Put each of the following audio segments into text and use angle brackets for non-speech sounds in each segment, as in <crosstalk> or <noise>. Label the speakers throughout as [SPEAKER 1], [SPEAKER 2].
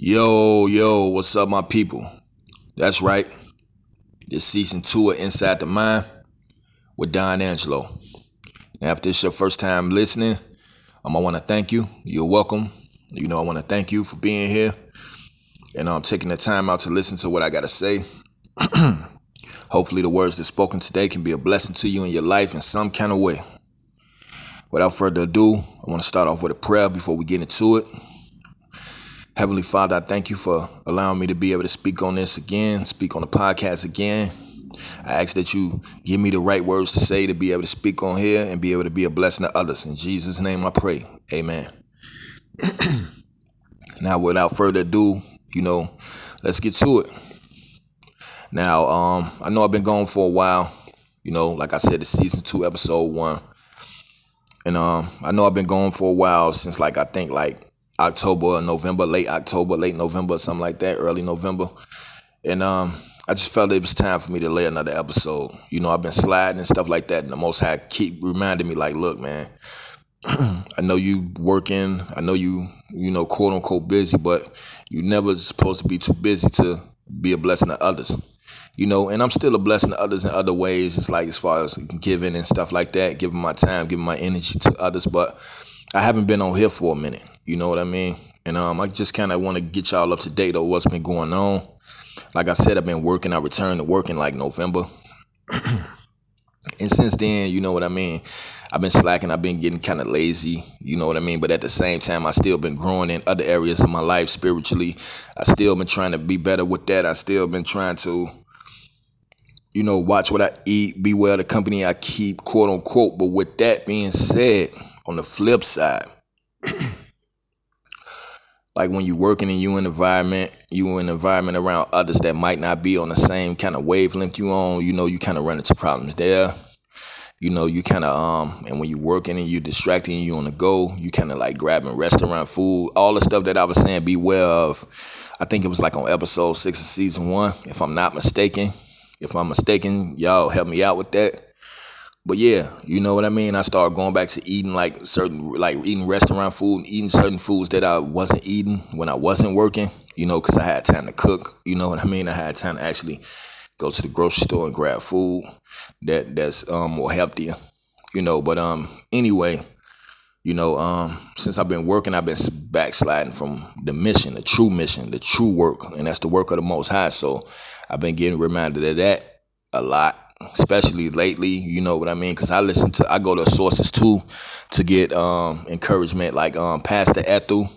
[SPEAKER 1] Yo, yo, what's up, my people? That's right. This season two of Inside the Mind with Don Angelo. Now, if this is your first time listening, um, I want to thank you. You're welcome. You know, I want to thank you for being here and um, taking the time out to listen to what I got to say. <clears throat> Hopefully, the words that's spoken today can be a blessing to you in your life in some kind of way. Without further ado, I want to start off with a prayer before we get into it. Heavenly Father, I thank you for allowing me to be able to speak on this again, speak on the podcast again. I ask that you give me the right words to say to be able to speak on here and be able to be a blessing to others. In Jesus' name I pray. Amen. <clears throat> now, without further ado, you know, let's get to it. Now, um, I know I've been going for a while. You know, like I said, the season two, episode one. And um, I know I've been going for a while since like I think like October or November, late October, late November, something like that, early November. And um, I just felt it was time for me to lay another episode. You know, I've been sliding and stuff like that, and the Most High keep reminding me, like, look, man, <clears throat> I know you working, I know you, you know, quote unquote busy, but you never supposed to be too busy to be a blessing to others. You know, and I'm still a blessing to others in other ways. It's like as far as giving and stuff like that, giving my time, giving my energy to others, but I haven't been on here for a minute. You know what I mean? And um, I just kind of want to get y'all up to date on what's been going on. Like I said, I've been working. I returned to work in like November. <clears throat> and since then, you know what I mean? I've been slacking. I've been getting kind of lazy. You know what I mean? But at the same time, I still been growing in other areas of my life spiritually. I still been trying to be better with that. I still been trying to, you know, watch what I eat, be well the company I keep, quote unquote. But with that being said, on the flip side, <clears throat> like when you're working in you an environment, you in an environment around others that might not be on the same kind of wavelength you on, you know, you kind of run into problems there. You know, you kind of um, and when you're working and you're distracting, you on the go, you kind of like grabbing restaurant food, all the stuff that I was saying, beware of. I think it was like on episode six of season one, if I'm not mistaken. If I'm mistaken, y'all help me out with that. But yeah, you know what I mean. I started going back to eating like certain, like eating restaurant food, eating certain foods that I wasn't eating when I wasn't working. You know, because I had time to cook. You know what I mean. I had time to actually go to the grocery store and grab food that that's um more healthier. You know, but um anyway, you know um since I've been working, I've been backsliding from the mission, the true mission, the true work, and that's the work of the Most High. So I've been getting reminded of that a lot especially lately. You know what I mean? Because I listen to, I go to sources too to get um, encouragement, like um, Pastor Ethel.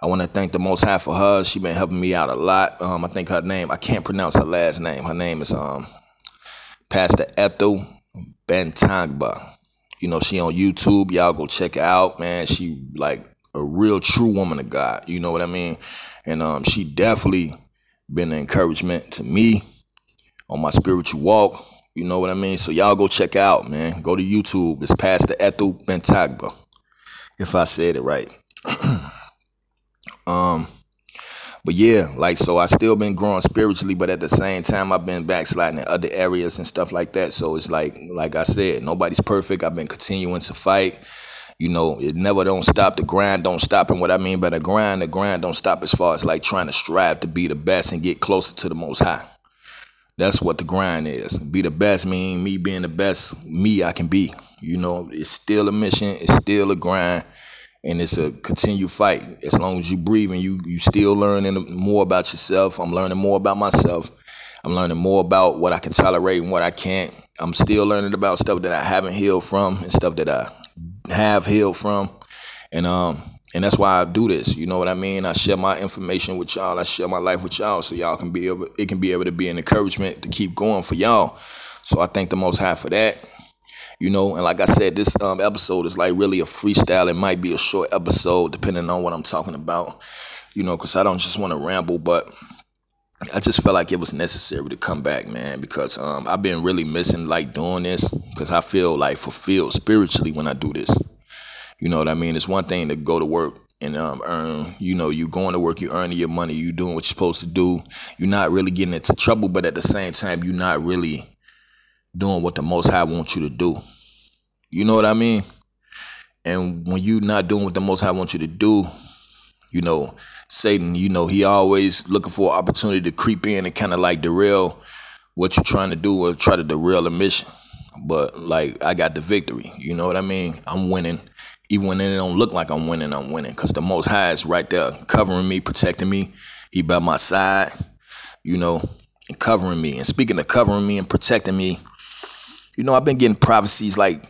[SPEAKER 1] I want to thank the Most High for her. She been helping me out a lot. Um, I think her name, I can't pronounce her last name. Her name is um, Pastor Ethel Bantangba. You know, she on YouTube. Y'all go check her out, man. She like a real true woman of God. You know what I mean? And um, she definitely been an encouragement to me on my spiritual walk. You know what I mean? So y'all go check out, man. Go to YouTube. It's Pastor Ethel Bentagba. If I said it right. <clears throat> um but yeah, like so I still been growing spiritually, but at the same time I've been backsliding in other areas and stuff like that. So it's like like I said, nobody's perfect. I've been continuing to fight. You know, it never don't stop. The grind don't stop. And what I mean by the grind, the grind don't stop as far as like trying to strive to be the best and get closer to the most high. That's what the grind is. Be the best mean me being the best me I can be. You know, it's still a mission, it's still a grind, and it's a continued fight. As long as you breathe and you you still learning more about yourself. I'm learning more about myself. I'm learning more about what I can tolerate and what I can't. I'm still learning about stuff that I haven't healed from and stuff that I have healed from. And um and that's why I do this. You know what I mean? I share my information with y'all. I share my life with y'all, so y'all can be able. It can be able to be an encouragement to keep going for y'all. So I thank the Most High for that. You know, and like I said, this um, episode is like really a freestyle. It might be a short episode depending on what I'm talking about. You know, because I don't just want to ramble, but I just felt like it was necessary to come back, man, because um, I've been really missing like doing this because I feel like fulfilled spiritually when I do this. You know what I mean? It's one thing to go to work and um, earn, you know, you going to work, you earning your money, you doing what you're supposed to do. You're not really getting into trouble, but at the same time, you're not really doing what the Most High wants you to do. You know what I mean? And when you're not doing what the Most High wants you to do, you know, Satan, you know, he always looking for opportunity to creep in and kind of like derail what you're trying to do or try to derail the mission. But like I got the victory. You know what I mean? I'm winning. Even when it don't look like I'm winning, I'm winning. Cause the most high is right there, covering me, protecting me. He by my side, you know, and covering me. And speaking of covering me and protecting me, you know, I've been getting prophecies like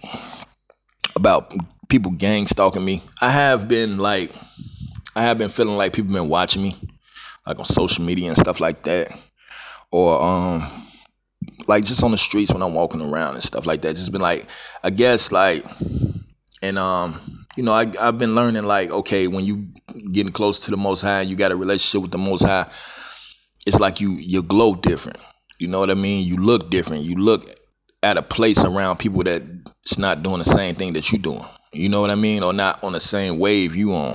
[SPEAKER 1] about people gang stalking me. I have been like I have been feeling like people been watching me, like on social media and stuff like that, or um, like just on the streets when I'm walking around and stuff like that. Just been like, I guess like, and um, you know, I I've been learning like, okay, when you getting close to the Most High, you got a relationship with the Most High. It's like you you glow different. You know what I mean? You look different. You look at a place around people that's not doing the same thing that you're doing. You know what I mean? Or not on the same wave you on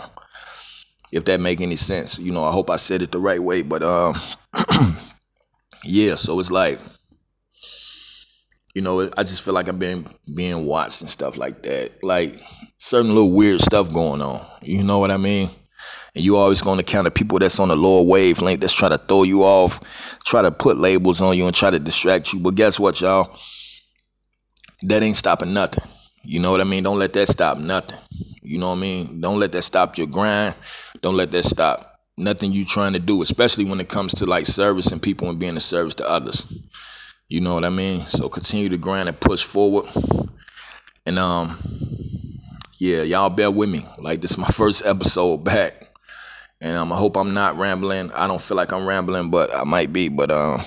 [SPEAKER 1] if that make any sense. You know, I hope I said it the right way, but um, <clears throat> yeah. So it's like, you know, I just feel like I've been being watched and stuff like that. Like certain little weird stuff going on. You know what I mean? And you always going to counter people that's on a lower wavelength that's trying to throw you off, try to put labels on you and try to distract you. But guess what, y'all? That ain't stopping nothing. You know what I mean? Don't let that stop nothing. You know what I mean? Don't let that stop your grind. Don't let that stop nothing you trying to do, especially when it comes to like servicing people and being a service to others. You know what I mean? So continue to grind and push forward. And um, yeah, y'all bear with me. Like this is my <laughs> first episode back. And um, I hope I'm not rambling. I don't feel like I'm rambling, but I might be. But um,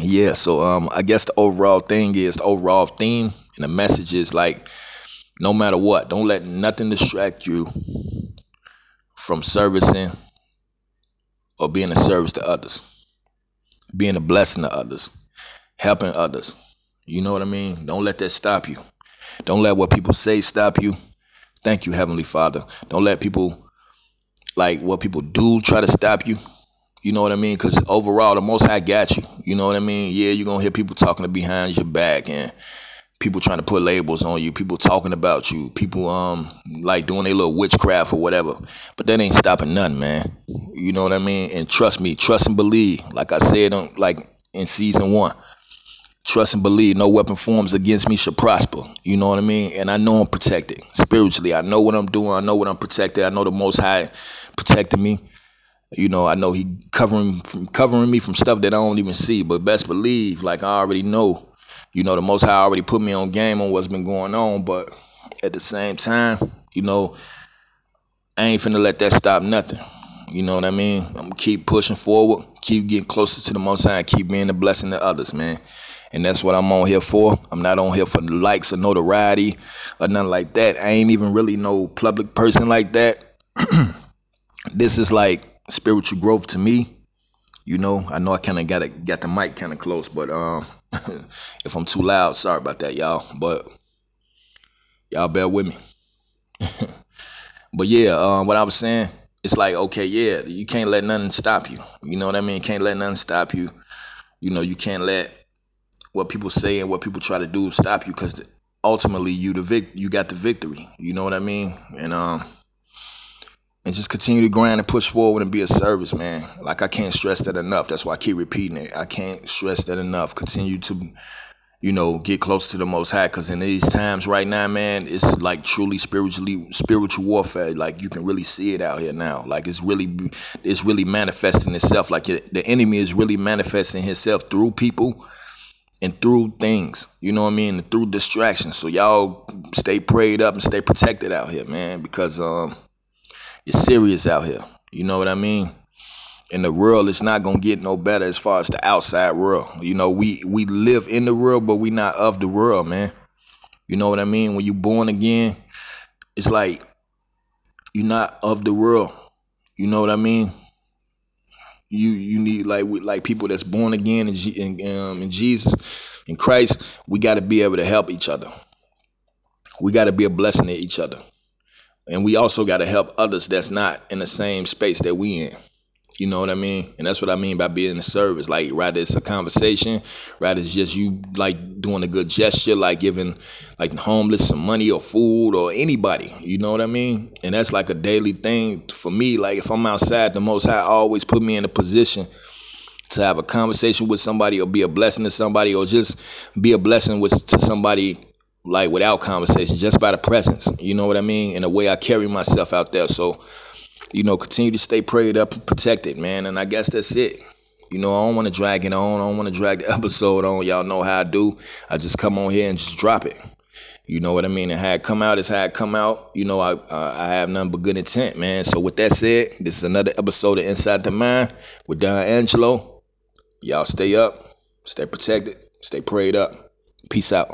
[SPEAKER 1] yeah. So um, I guess the overall thing is the overall theme and the message is like no matter what, don't let nothing distract you from servicing or being a service to others, being a blessing to others, helping others. You know what I mean? Don't let that stop you. Don't let what people say stop you. Thank you, Heavenly Father. Don't let people, like what people do, try to stop you. You know what I mean? Because overall, the Most High got you. You know what I mean? Yeah, you're going to hear people talking behind your back and people trying to put labels on you, people talking about you, people um like doing a little witchcraft or whatever. But that ain't stopping nothing, man. You know what I mean? And trust me, trust and believe. Like I said on like in season one. Trust and believe no weapon forms against me should prosper. You know what I mean? And I know I'm protected. Spiritually, I know what I'm doing. I know what I'm protected. I know the most high protecting me. You know, I know he covering from covering me from stuff that I don't even see. But best believe, like I already know you know, the Most High already put me on game on what's been going on, but at the same time, you know, I ain't finna let that stop nothing. You know what I mean? I'm keep pushing forward, keep getting closer to the Most High, keep being a blessing to others, man. And that's what I'm on here for. I'm not on here for likes or notoriety or nothing like that. I ain't even really no public person like that. <clears throat> this is like spiritual growth to me. You know, I know I kind of got got the mic kind of close, but um, <laughs> if I'm too loud, sorry about that, y'all. But y'all bear with me. <laughs> but yeah, um, what I was saying, it's like okay, yeah, you can't let nothing stop you. You know what I mean? Can't let nothing stop you. You know, you can't let what people say and what people try to do stop you because ultimately you the vic- you got the victory. You know what I mean? And um and just continue to grind and push forward and be a service, man. Like I can't stress that enough. That's why I keep repeating it. I can't stress that enough. Continue to, you know, get close to the Most High, because in these times right now, man, it's like truly spiritually spiritual warfare. Like you can really see it out here now. Like it's really, it's really manifesting itself. Like the enemy is really manifesting himself through people and through things, you know what I mean, and through distractions. So y'all stay prayed up and stay protected out here, man, because um it's serious out here. You know what I mean? In the world, it's not gonna get no better as far as the outside world. You know, we we live in the world, but we not of the world, man. You know what I mean? When you born again, it's like you're not of the world. You know what I mean? You you need like with like people that's born again in, in, um, in Jesus, in Christ. We got to be able to help each other. We got to be a blessing to each other. And we also got to help others that's not in the same space that we in. You know what I mean? And that's what I mean by being in service. Like, rather it's a conversation, rather it's just you like doing a good gesture, like giving like homeless some money or food or anybody. You know what I mean? And that's like a daily thing for me. Like if I'm outside, the most high always put me in a position to have a conversation with somebody or be a blessing to somebody or just be a blessing with to somebody like without conversation, just by the presence. You know what I mean? And the way I carry myself out there. So, you know, continue to stay prayed up and protected, man. And I guess that's it. You know, I don't want to drag it on. I don't want to drag the <laughs> episode on. Y'all know how I do. I just come on here and just drop it. You know what I mean? And how it come out is how it come out. You know, I uh, I have nothing but good intent, man. So with that said, this is another episode of Inside the Mind with Don Angelo. Y'all stay up, stay protected, stay prayed up. Peace out.